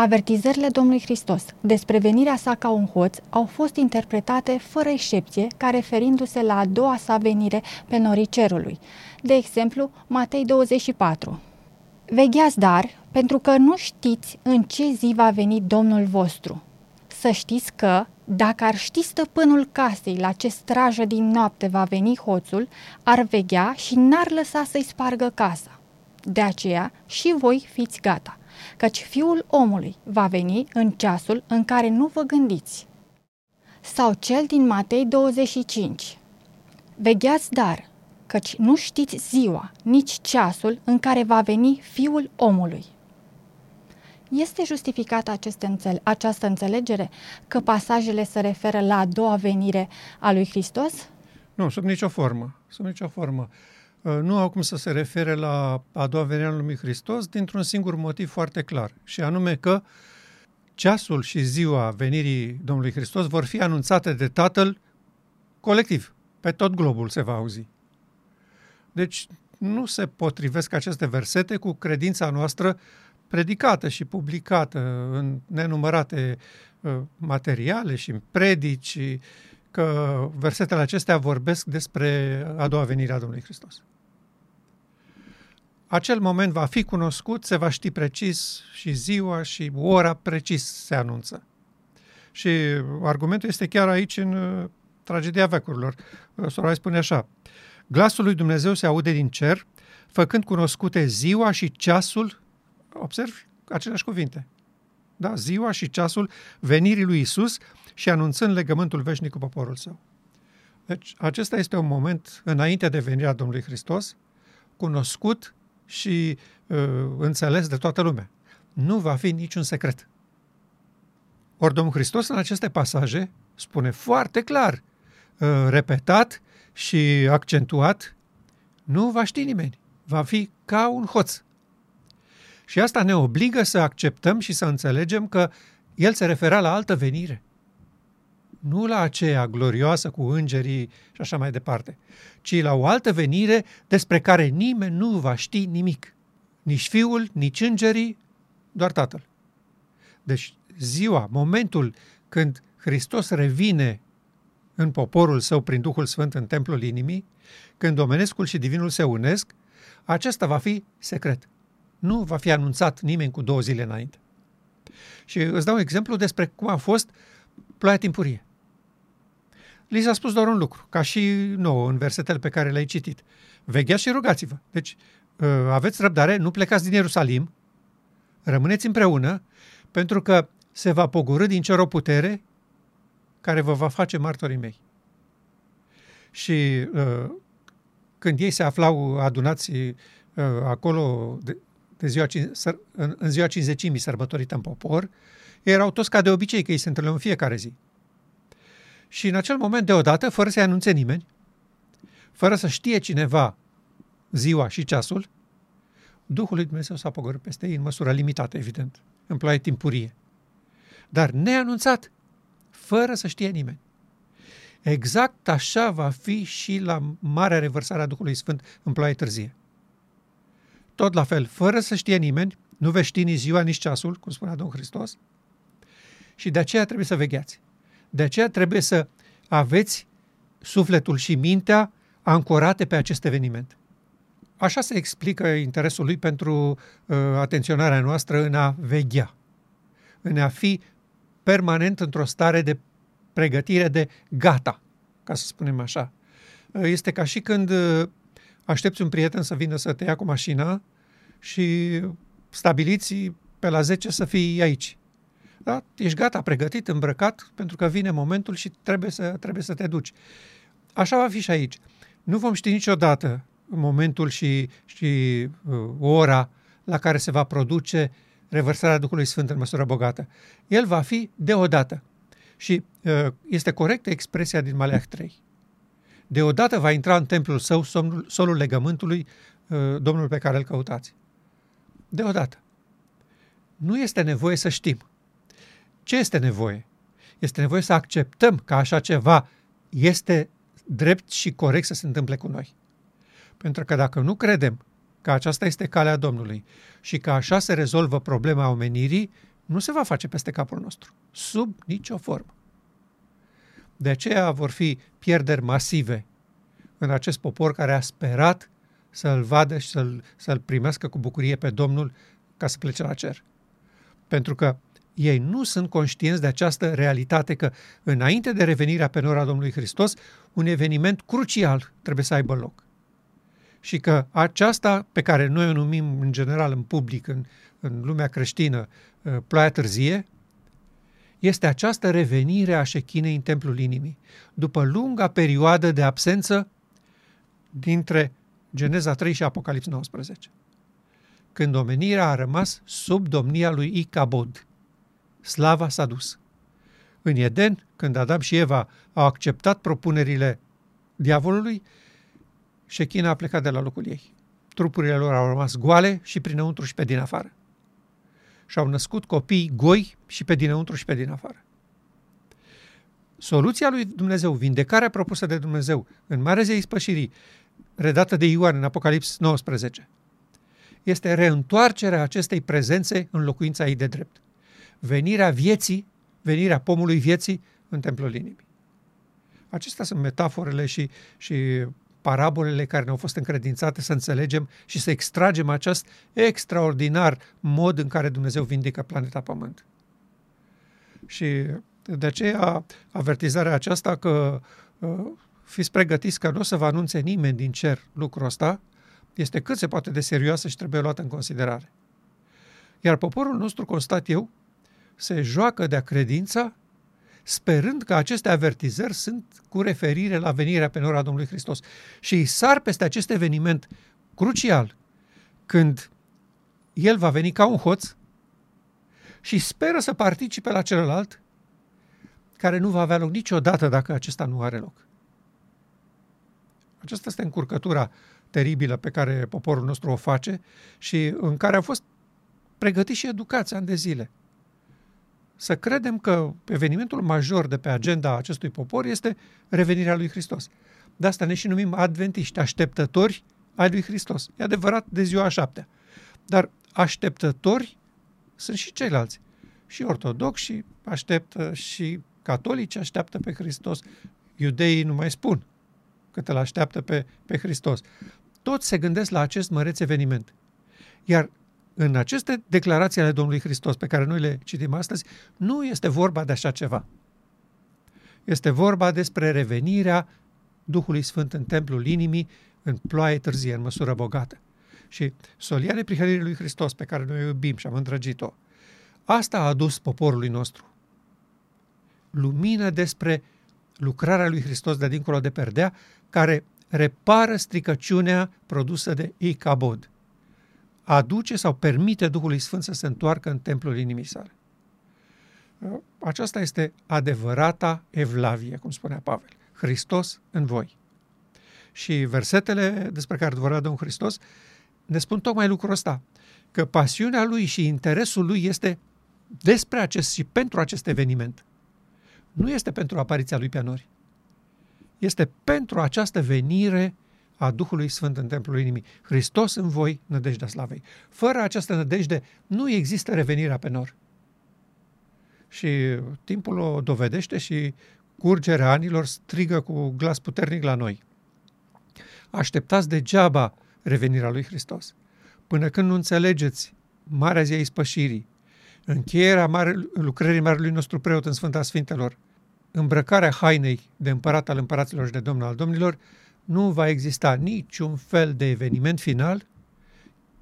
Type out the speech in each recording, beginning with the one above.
Avertizările Domnului Hristos despre venirea sa ca un hoț au fost interpretate fără excepție ca referindu-se la a doua sa venire pe norii cerului. De exemplu, Matei 24. Vegheați dar, pentru că nu știți în ce zi va veni Domnul vostru. Să știți că, dacă ar ști stăpânul casei la ce strajă din noapte va veni hoțul, ar veghea și n-ar lăsa să-i spargă casa. De aceea și voi fiți gata, căci fiul omului va veni în ceasul în care nu vă gândiți. Sau cel din Matei 25. Vegheați dar, căci nu știți ziua, nici ceasul în care va veni fiul omului. Este justificată înțele- această înțelegere că pasajele se referă la a doua venire a lui Hristos? Nu, sub nicio formă. Sub nicio formă. Uh, nu au cum să se refere la a doua venire a lui Hristos dintr-un singur motiv foarte clar, și anume că ceasul și ziua venirii Domnului Hristos vor fi anunțate de Tatăl colectiv. Pe tot globul se va auzi. Deci nu se potrivesc aceste versete cu credința noastră predicată și publicată în nenumărate uh, materiale și în predici, că versetele acestea vorbesc despre a doua venire a Domnului Hristos. Acel moment va fi cunoscut, se va ști precis și ziua și ora precis se anunță. Și argumentul este chiar aici în uh, tragedia vecurilor. Uh, Sorai spune așa, glasul lui Dumnezeu se aude din cer, făcând cunoscute ziua și ceasul observ aceleași cuvinte. Da, ziua și ceasul venirii lui Isus și anunțând legământul veșnic cu poporul său. Deci, acesta este un moment înainte de venirea Domnului Hristos, cunoscut și uh, înțeles de toată lumea. Nu va fi niciun secret. Ori Domnul Hristos în aceste pasaje spune foarte clar, uh, repetat și accentuat, nu va ști nimeni. Va fi ca un hoț. Și asta ne obligă să acceptăm și să înțelegem că el se referea la altă venire. Nu la aceea glorioasă cu îngerii și așa mai departe, ci la o altă venire despre care nimeni nu va ști nimic. Nici fiul, nici îngerii, doar tatăl. Deci ziua, momentul când Hristos revine în poporul său prin Duhul Sfânt în templul inimii, când omenescul și divinul se unesc, acesta va fi secret nu va fi anunțat nimeni cu două zile înainte. Și îți dau un exemplu despre cum a fost ploaia timpurie. Li s-a spus doar un lucru, ca și nouă în versetele pe care le-ai citit. Vegheați și rugați-vă. Deci, uh, aveți răbdare, nu plecați din Ierusalim, rămâneți împreună, pentru că se va pogorâ din cer o putere care vă va face martorii mei. Și uh, când ei se aflau adunați uh, acolo de, de ziua, în, în ziua cinzecimii sărbătorită în popor, erau toți ca de obicei, că ei se întâlneau în fiecare zi. Și în acel moment, deodată, fără să-i anunțe nimeni, fără să știe cineva ziua și ceasul, Duhul lui Dumnezeu s-a pogorât peste ei în măsură limitată, evident, în ploaie timpurie. Dar neanunțat, fără să știe nimeni. Exact așa va fi și la marea revărsare a Duhului Sfânt în ploaie târzie. Tot la fel, fără să știe nimeni, nu veți ști nici ziua, nici ceasul, cum spunea Domnul Hristos, și de aceea trebuie să vegheați. De aceea trebuie să aveți sufletul și mintea ancorate pe acest eveniment. Așa se explică interesul lui pentru uh, atenționarea noastră în a veghea, în a fi permanent într-o stare de pregătire de gata, ca să spunem așa. Uh, este ca și când uh, aștepți un prieten să vină să te ia cu mașina și stabiliți pe la 10 să fii aici. Da? Ești gata, pregătit, îmbrăcat, pentru că vine momentul și trebuie să, trebuie să te duci. Așa va fi și aici. Nu vom ști niciodată momentul și, și uh, ora la care se va produce revărsarea Duhului Sfânt în măsură bogată. El va fi deodată. Și uh, este corectă expresia din Maleah 3. Deodată va intra în templul său solul, solul legământului uh, Domnul pe care îl căutați. Deodată. Nu este nevoie să știm. Ce este nevoie? Este nevoie să acceptăm că așa ceva este drept și corect să se întâmple cu noi. Pentru că dacă nu credem că aceasta este calea Domnului și că așa se rezolvă problema omenirii, nu se va face peste capul nostru, sub nicio formă. De aceea vor fi pierderi masive în acest popor care a sperat să-l vadă și să-l, să-l primească cu bucurie pe Domnul ca să plece la cer. Pentru că ei nu sunt conștienți de această realitate că înainte de revenirea pe nora Domnului Hristos, un eveniment crucial trebuie să aibă loc. Și că aceasta pe care noi o numim în general în public, în, în lumea creștină, uh, ploaia târzie, este această revenire a șechinei în templul inimii, după lunga perioadă de absență dintre Geneza 3 și Apocalips 19, când omenirea a rămas sub domnia lui Icabod. Slava s-a dus. În Eden, când Adam și Eva au acceptat propunerile diavolului, șechina a plecat de la locul ei. Trupurile lor au rămas goale și prinăuntru și pe din afară. Și au născut copii goi și pe dinăuntru și pe din afară. Soluția lui Dumnezeu, vindecarea propusă de Dumnezeu în Marea Zei Spășirii, redată de Ioan în Apocalips 19, este reîntoarcerea acestei prezențe în locuința ei de drept. Venirea vieții, venirea pomului vieții în templul inimii. Acestea sunt metaforele și, și parabolele care ne-au fost încredințate să înțelegem și să extragem acest extraordinar mod în care Dumnezeu vindică planeta Pământ. Și de aceea avertizarea aceasta că uh, fiți pregătiți că nu o să vă anunțe nimeni din cer lucrul ăsta, este cât se poate de serioasă și trebuie luată în considerare. Iar poporul nostru, constat eu, se joacă de-a credința, sperând că aceste avertizări sunt cu referire la venirea pe nora Domnului Hristos. Și îi sar peste acest eveniment crucial, când el va veni ca un hoț și speră să participe la celălalt, care nu va avea loc niciodată dacă acesta nu are loc. Aceasta este încurcătura teribilă pe care poporul nostru o face și în care a fost pregătit și educați ani de zile. Să credem că evenimentul major de pe agenda acestui popor este revenirea lui Hristos. De asta ne și numim adventiști, așteptători ai lui Hristos. E adevărat de ziua a șaptea. Dar așteptători sunt și ceilalți. Și ortodoxi așteptă, și catolici așteaptă pe Hristos. Iudeii nu mai spun cât îl așteaptă pe, pe Hristos. Toți se gândesc la acest măreț eveniment. Iar în aceste declarații ale Domnului Hristos pe care noi le citim astăzi, nu este vorba de așa ceva. Este vorba despre revenirea Duhului Sfânt în templul inimii, în ploaie târzie, în măsură bogată. Și solia neprihănirii lui Hristos pe care noi o iubim și am îndrăgit-o, asta a adus poporului nostru. Lumină despre lucrarea lui Hristos de dincolo de perdea, care repară stricăciunea produsă de Icabod. Aduce sau permite Duhului Sfânt să se întoarcă în templul inimii sale. Aceasta este adevărata evlavie, cum spunea Pavel. Hristos în voi. Și versetele despre care vorbea Domnul Hristos ne spun tocmai lucrul ăsta, că pasiunea lui și interesul lui este despre acest și pentru acest eveniment. Nu este pentru apariția lui pe nori este pentru această venire a Duhului Sfânt în templul inimii. Hristos în voi, nădejdea slavei. Fără această nădejde nu există revenirea pe nor. Și timpul o dovedește și curgerea anilor strigă cu glas puternic la noi. Așteptați degeaba revenirea lui Hristos. Până când nu înțelegeți Marea Zi a Ispășirii, încheierea mare, lucrării Marelui nostru preot în Sfânta Sfintelor, îmbrăcarea hainei de împărat al împăraților și de domn al domnilor, nu va exista niciun fel de eveniment final,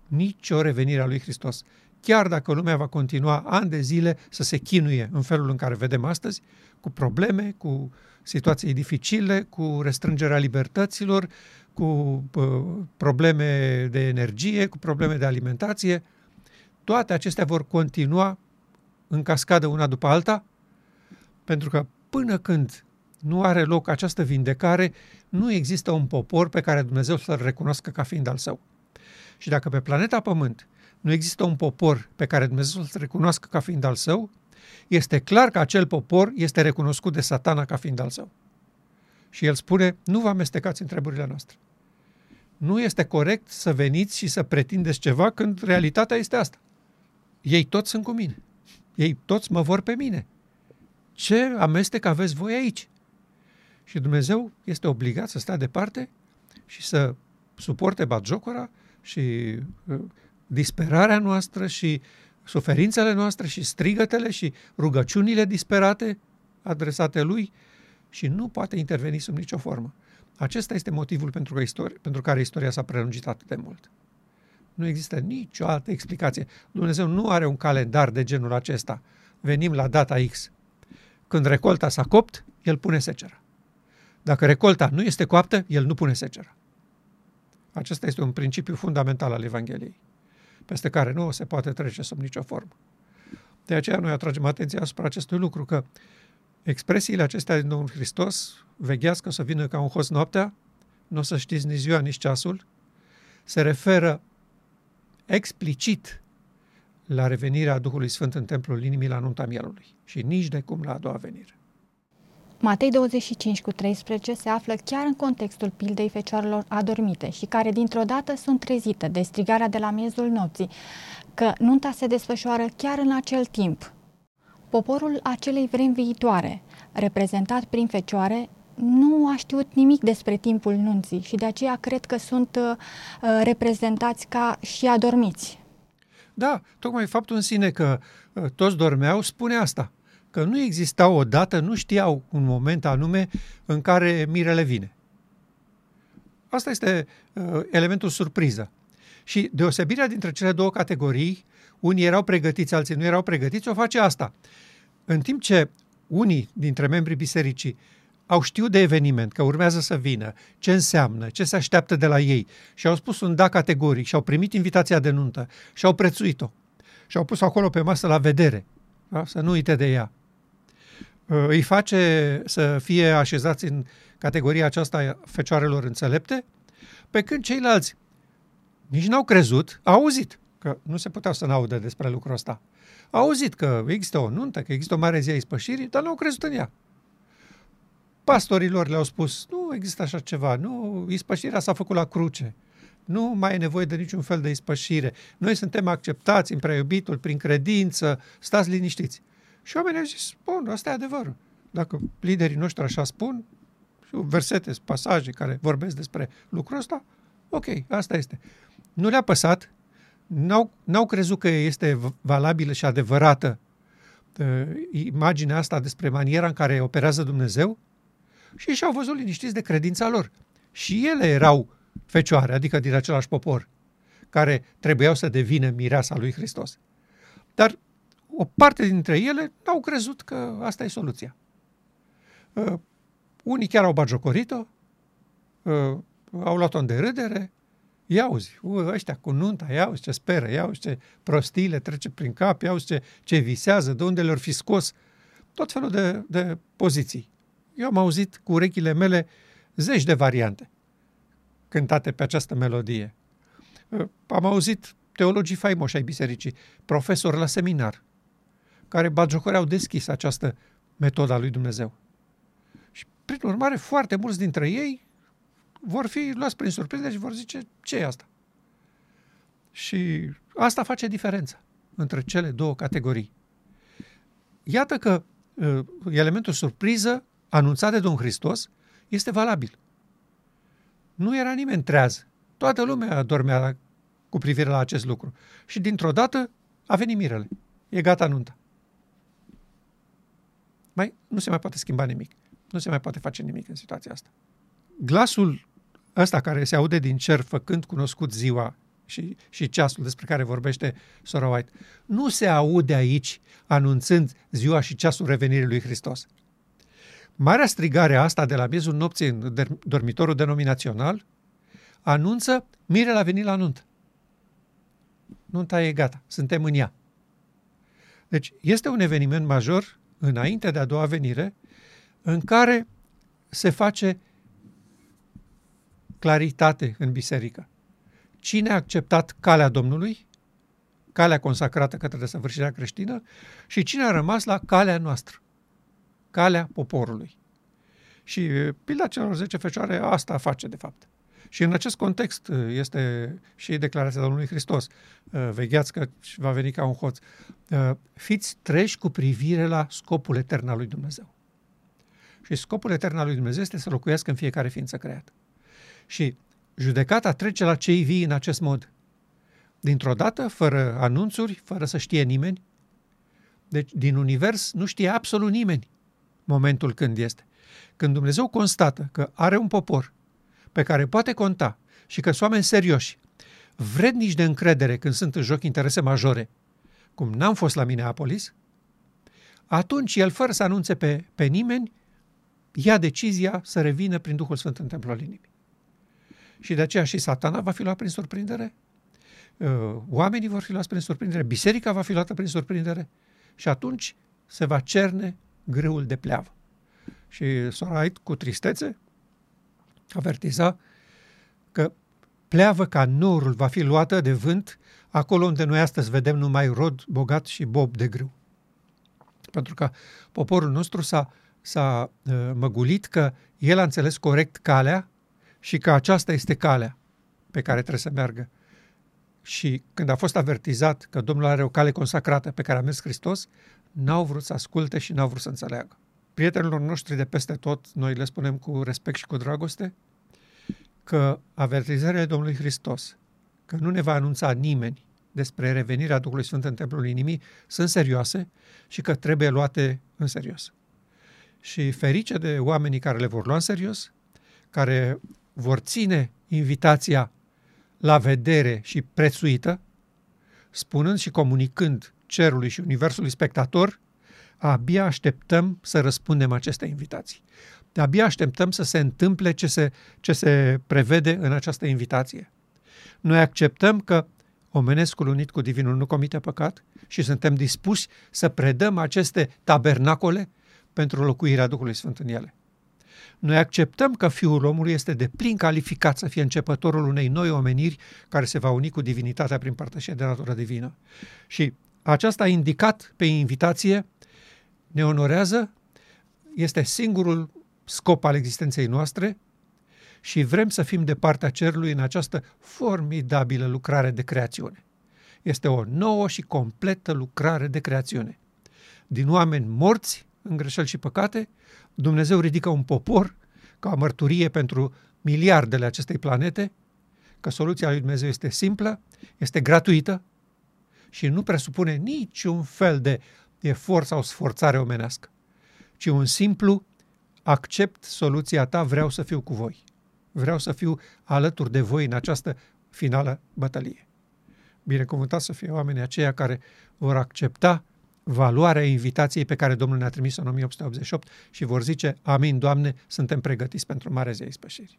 nici o revenire a lui Hristos. Chiar dacă lumea va continua ani de zile să se chinuie în felul în care vedem astăzi, cu probleme, cu situații dificile, cu restrângerea libertăților, cu uh, probleme de energie, cu probleme de alimentație, toate acestea vor continua în cascadă una după alta, pentru că până când nu are loc această vindecare, nu există un popor pe care Dumnezeu să-l recunoască ca fiind al său. Și dacă pe planeta Pământ nu există un popor pe care Dumnezeu să-l recunoască ca fiind al său, este clar că acel popor este recunoscut de satana ca fiind al său. Și el spune, nu vă amestecați în treburile noastre. Nu este corect să veniți și să pretindeți ceva când realitatea este asta. Ei toți sunt cu mine. Ei toți mă vor pe mine. Ce amestec aveți voi aici? Și Dumnezeu este obligat să stea departe și să suporte batjocora și uh, disperarea noastră și suferințele noastre și strigătele și rugăciunile disperate adresate lui și nu poate interveni sub nicio formă. Acesta este motivul pentru, că istorie, pentru care istoria s-a prelungit atât de mult. Nu există nicio altă explicație. Dumnezeu nu are un calendar de genul acesta. Venim la data X. Când recolta s-a copt, el pune secera. Dacă recolta nu este coaptă, el nu pune secera. Acesta este un principiu fundamental al Evangheliei, peste care nu se poate trece sub nicio formă. De aceea noi atragem atenția asupra acestui lucru, că expresiile acestea din Domnul Hristos, veghească să vină ca un host noaptea, nu o să știți nici ziua, nici ceasul, se referă explicit la revenirea Duhului Sfânt în templul inimii la nunta mielului și nici de cum la a doua venire. Matei 25 cu 13 se află chiar în contextul pildei fecioarelor adormite și care dintr-o dată sunt trezite de strigarea de la miezul nopții, că nunta se desfășoară chiar în acel timp. Poporul acelei vremi viitoare, reprezentat prin fecioare, nu a știut nimic despre timpul nunții și de aceea cred că sunt uh, uh reprezentați ca și adormiți. Da, tocmai faptul în sine că uh, toți dormeau spune asta că nu exista o dată, nu știau un moment anume în care mirele vine. Asta este uh, elementul surpriză. Și deosebirea dintre cele două categorii, unii erau pregătiți, alții nu erau pregătiți, o face asta. În timp ce unii dintre membrii bisericii au știut de eveniment, că urmează să vină, ce înseamnă, ce se așteaptă de la ei și au spus un da categoric și au primit invitația de nuntă și au prețuit-o și au pus acolo pe masă la vedere, da? să nu uite de ea. Uh, îi face să fie așezați în categoria aceasta fecioarelor înțelepte, pe când ceilalți nici n-au crezut, au auzit, că nu se puteau să n-audă despre lucrul ăsta. Au auzit că există o nuntă, că există o mare zi a ispășirii, dar nu au crezut în ea. Pastorilor le-au spus, nu există așa ceva, nu, ispășirea s-a făcut la cruce, nu mai e nevoie de niciun fel de ispășire. Noi suntem acceptați în preiubitul, prin credință, stați liniștiți. Și oamenii au zis, bun, asta e adevărul. Dacă liderii noștri așa spun, versete, pasaje care vorbesc despre lucrul ăsta, ok, asta este. Nu le-a păsat, n-au, n-au crezut că este valabilă și adevărată uh, imaginea asta despre maniera în care operează Dumnezeu și și-au văzut liniștiți de credința lor. Și ele erau fecioare, adică din același popor, care trebuiau să devină mireasa lui Hristos. Dar o parte dintre ele n-au crezut că asta e soluția. Uh, unii chiar au bagiocorit-o, uh, au luat-o în derâdere, ia uzi, ăștia cu nunta, ia uzi ce speră, ia uzi ce prostile trece prin cap, ia uzi ce, ce visează, de unde le-or fi scos, tot felul de, de poziții. Eu am auzit cu urechile mele zeci de variante cântate pe această melodie. Uh, am auzit teologii faimoși ai bisericii, profesori la seminar, care au deschis această metodă a lui Dumnezeu. Și, prin urmare, foarte mulți dintre ei vor fi luați prin surprindere și vor zice, ce e asta? Și asta face diferența între cele două categorii. Iată că uh, elementul surpriză anunțat de Domnul Hristos este valabil. Nu era nimeni treaz. Toată lumea dormea cu privire la acest lucru. Și dintr-o dată a venit mirele. E gata nunta mai, nu se mai poate schimba nimic. Nu se mai poate face nimic în situația asta. Glasul ăsta care se aude din cer făcând cunoscut ziua și, și ceasul despre care vorbește Sora White, nu se aude aici anunțând ziua și ceasul revenirii lui Hristos. Marea strigare asta de la miezul nopții în dormitorul denominațional anunță mire la venit la nuntă. Nunta e gata, suntem în ea. Deci este un eveniment major înainte de a doua venire, în care se face claritate în biserică. Cine a acceptat calea Domnului, calea consacrată către desăvârșirea creștină, și cine a rămas la calea noastră, calea poporului. Și pilda celor 10 fecioare asta face, de fapt. Și în acest context uh, este și declarația Domnului Hristos. Uh, vegheați că va veni ca un hoț. Uh, fiți treși cu privire la scopul etern al lui Dumnezeu. Și scopul etern al lui Dumnezeu este să locuiască în fiecare ființă creată. Și judecata trece la cei vii în acest mod. Dintr-o dată, fără anunțuri, fără să știe nimeni. Deci, din univers nu știe absolut nimeni momentul când este. Când Dumnezeu constată că are un popor pe care poate conta și că sunt oameni serioși, vrednici de încredere când sunt în joc interese majore, cum n-am fost la Minneapolis, atunci el, fără să anunțe pe, pe nimeni, ia decizia să revină prin Duhul Sfânt în templul inimii. Și de aceea și satana va fi luat prin surprindere, uh, oamenii vor fi luați prin surprindere, biserica va fi luată prin surprindere și atunci se va cerne grâul de pleavă. Și sora cu tristețe, avertiza că pleavă ca norul va fi luată de vânt acolo unde noi astăzi vedem numai rod bogat și bob de grâu. Pentru că poporul nostru s-a, s-a uh, măgulit că el a înțeles corect calea și că aceasta este calea pe care trebuie să meargă. Și când a fost avertizat că Domnul are o cale consacrată pe care a mers Hristos, n-au vrut să asculte și n-au vrut să înțeleagă prietenilor noștri de peste tot, noi le spunem cu respect și cu dragoste, că avertizarea Domnului Hristos, că nu ne va anunța nimeni despre revenirea Duhului Sfânt în templul inimii, sunt serioase și că trebuie luate în serios. Și ferice de oamenii care le vor lua în serios, care vor ține invitația la vedere și prețuită, spunând și comunicând cerului și universului spectator abia așteptăm să răspundem aceste invitații. Abia așteptăm să se întâmple ce se, ce se prevede în această invitație. Noi acceptăm că omenescul unit cu divinul nu comite păcat și suntem dispuși să predăm aceste tabernacole pentru locuirea Duhului Sfânt în ele. Noi acceptăm că Fiul omului este de plin calificat să fie începătorul unei noi omeniri care se va uni cu divinitatea prin părtășie de natură divină. Și aceasta a indicat pe invitație ne onorează, este singurul scop al existenței noastre și vrem să fim de partea cerului în această formidabilă lucrare de creațiune. Este o nouă și completă lucrare de creațiune. Din oameni morți în greșeli și păcate, Dumnezeu ridică un popor ca mărturie pentru miliardele acestei planete, că soluția lui Dumnezeu este simplă, este gratuită și nu presupune niciun fel de efort sau sforțare omenească, ci un simplu accept soluția ta, vreau să fiu cu voi. Vreau să fiu alături de voi în această finală bătălie. Binecuvântat să fie oamenii aceia care vor accepta valoarea invitației pe care Domnul ne-a trimis-o în 1888 și vor zice, Amin, Doamne, suntem pregătiți pentru mare zi a ispășirii.